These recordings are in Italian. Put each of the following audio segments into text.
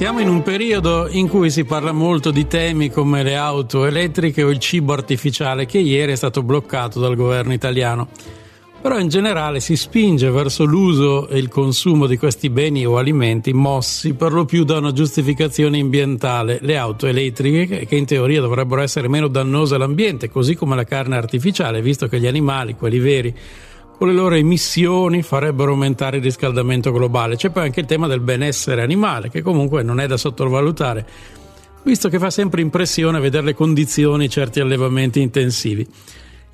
Siamo in un periodo in cui si parla molto di temi come le auto elettriche o il cibo artificiale che ieri è stato bloccato dal governo italiano. Però in generale si spinge verso l'uso e il consumo di questi beni o alimenti mossi per lo più da una giustificazione ambientale. Le auto elettriche, che in teoria dovrebbero essere meno dannose all'ambiente, così come la carne artificiale, visto che gli animali, quelli veri, con le loro emissioni farebbero aumentare il riscaldamento globale. C'è poi anche il tema del benessere animale, che comunque non è da sottovalutare, visto che fa sempre impressione vedere le condizioni di certi allevamenti intensivi.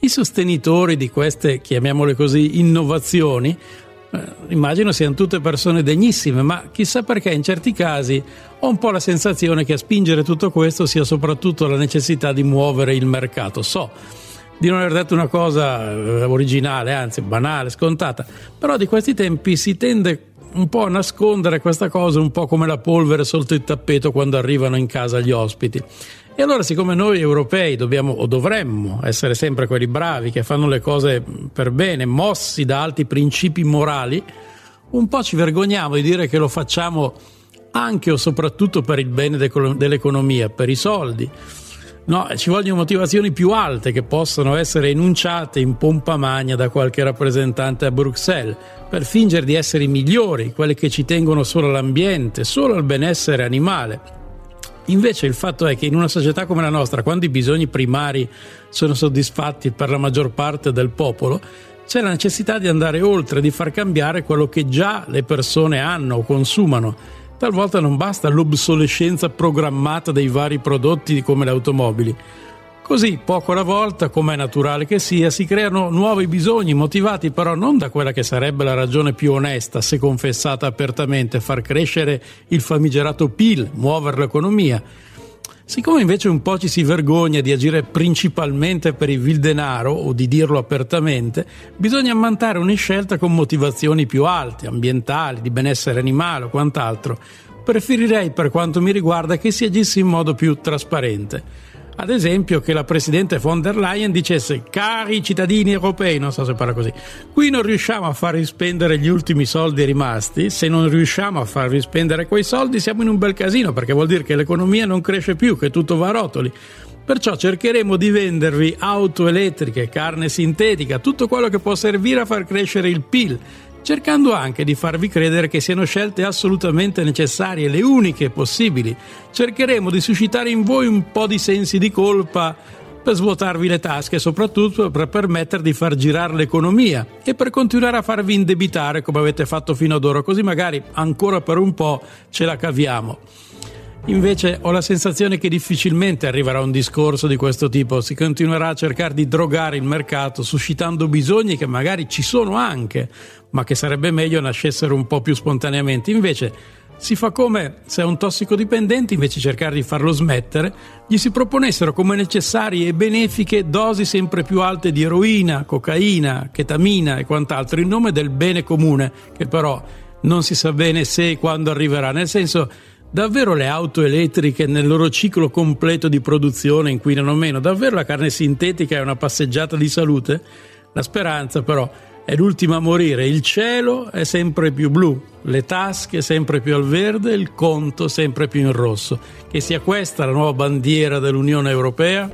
I sostenitori di queste, chiamiamole così, innovazioni, eh, immagino siano tutte persone degnissime, ma chissà perché in certi casi ho un po' la sensazione che a spingere tutto questo sia soprattutto la necessità di muovere il mercato. So di non aver detto una cosa eh, originale, anzi banale, scontata, però di questi tempi si tende un po' a nascondere questa cosa, un po' come la polvere sotto il tappeto quando arrivano in casa gli ospiti. E allora, siccome noi europei dobbiamo o dovremmo essere sempre quelli bravi che fanno le cose per bene, mossi da alti principi morali, un po' ci vergogniamo di dire che lo facciamo anche o soprattutto per il bene dell'economia, per i soldi No, ci vogliono motivazioni più alte che possono essere enunciate in pompa magna da qualche rappresentante a Bruxelles per fingere di essere i migliori, quelli che ci tengono solo all'ambiente, solo al benessere animale. Invece il fatto è che in una società come la nostra, quando i bisogni primari sono soddisfatti per la maggior parte del popolo, c'è la necessità di andare oltre, di far cambiare quello che già le persone hanno o consumano Talvolta non basta l'obsolescenza programmata dei vari prodotti come le automobili. Così, poco alla volta, come è naturale che sia, si creano nuovi bisogni, motivati però non da quella che sarebbe la ragione più onesta, se confessata apertamente, far crescere il famigerato PIL, muovere l'economia, Siccome invece un po' ci si vergogna di agire principalmente per il vil denaro o di dirlo apertamente, bisogna ammantare ogni scelta con motivazioni più alte, ambientali, di benessere animale o quant'altro. Preferirei, per quanto mi riguarda, che si agisse in modo più trasparente. Ad esempio che la Presidente von der Leyen dicesse cari cittadini europei, non so se parla così, qui non riusciamo a farvi spendere gli ultimi soldi rimasti, se non riusciamo a farvi spendere quei soldi siamo in un bel casino perché vuol dire che l'economia non cresce più, che tutto va a rotoli. Perciò cercheremo di vendervi auto elettriche, carne sintetica, tutto quello che può servire a far crescere il PIL cercando anche di farvi credere che siano scelte assolutamente necessarie, le uniche possibili. Cercheremo di suscitare in voi un po' di sensi di colpa per svuotarvi le tasche, soprattutto per permettere di far girare l'economia e per continuare a farvi indebitare come avete fatto fino ad ora, così magari ancora per un po' ce la caviamo. Invece ho la sensazione che difficilmente arriverà un discorso di questo tipo, si continuerà a cercare di drogare il mercato suscitando bisogni che magari ci sono anche, ma che sarebbe meglio nascessero un po' più spontaneamente. Invece si fa come se a un tossicodipendente, invece di cercare di farlo smettere, gli si proponessero come necessarie e benefiche dosi sempre più alte di eroina, cocaina, chetamina e quant'altro in nome del bene comune, che però non si sa bene se e quando arriverà, nel senso Davvero le auto elettriche nel loro ciclo completo di produzione inquinano meno? Davvero la carne sintetica è una passeggiata di salute? La speranza però è l'ultima a morire, il cielo è sempre più blu, le tasche sempre più al verde, il conto sempre più in rosso. Che sia questa la nuova bandiera dell'Unione Europea?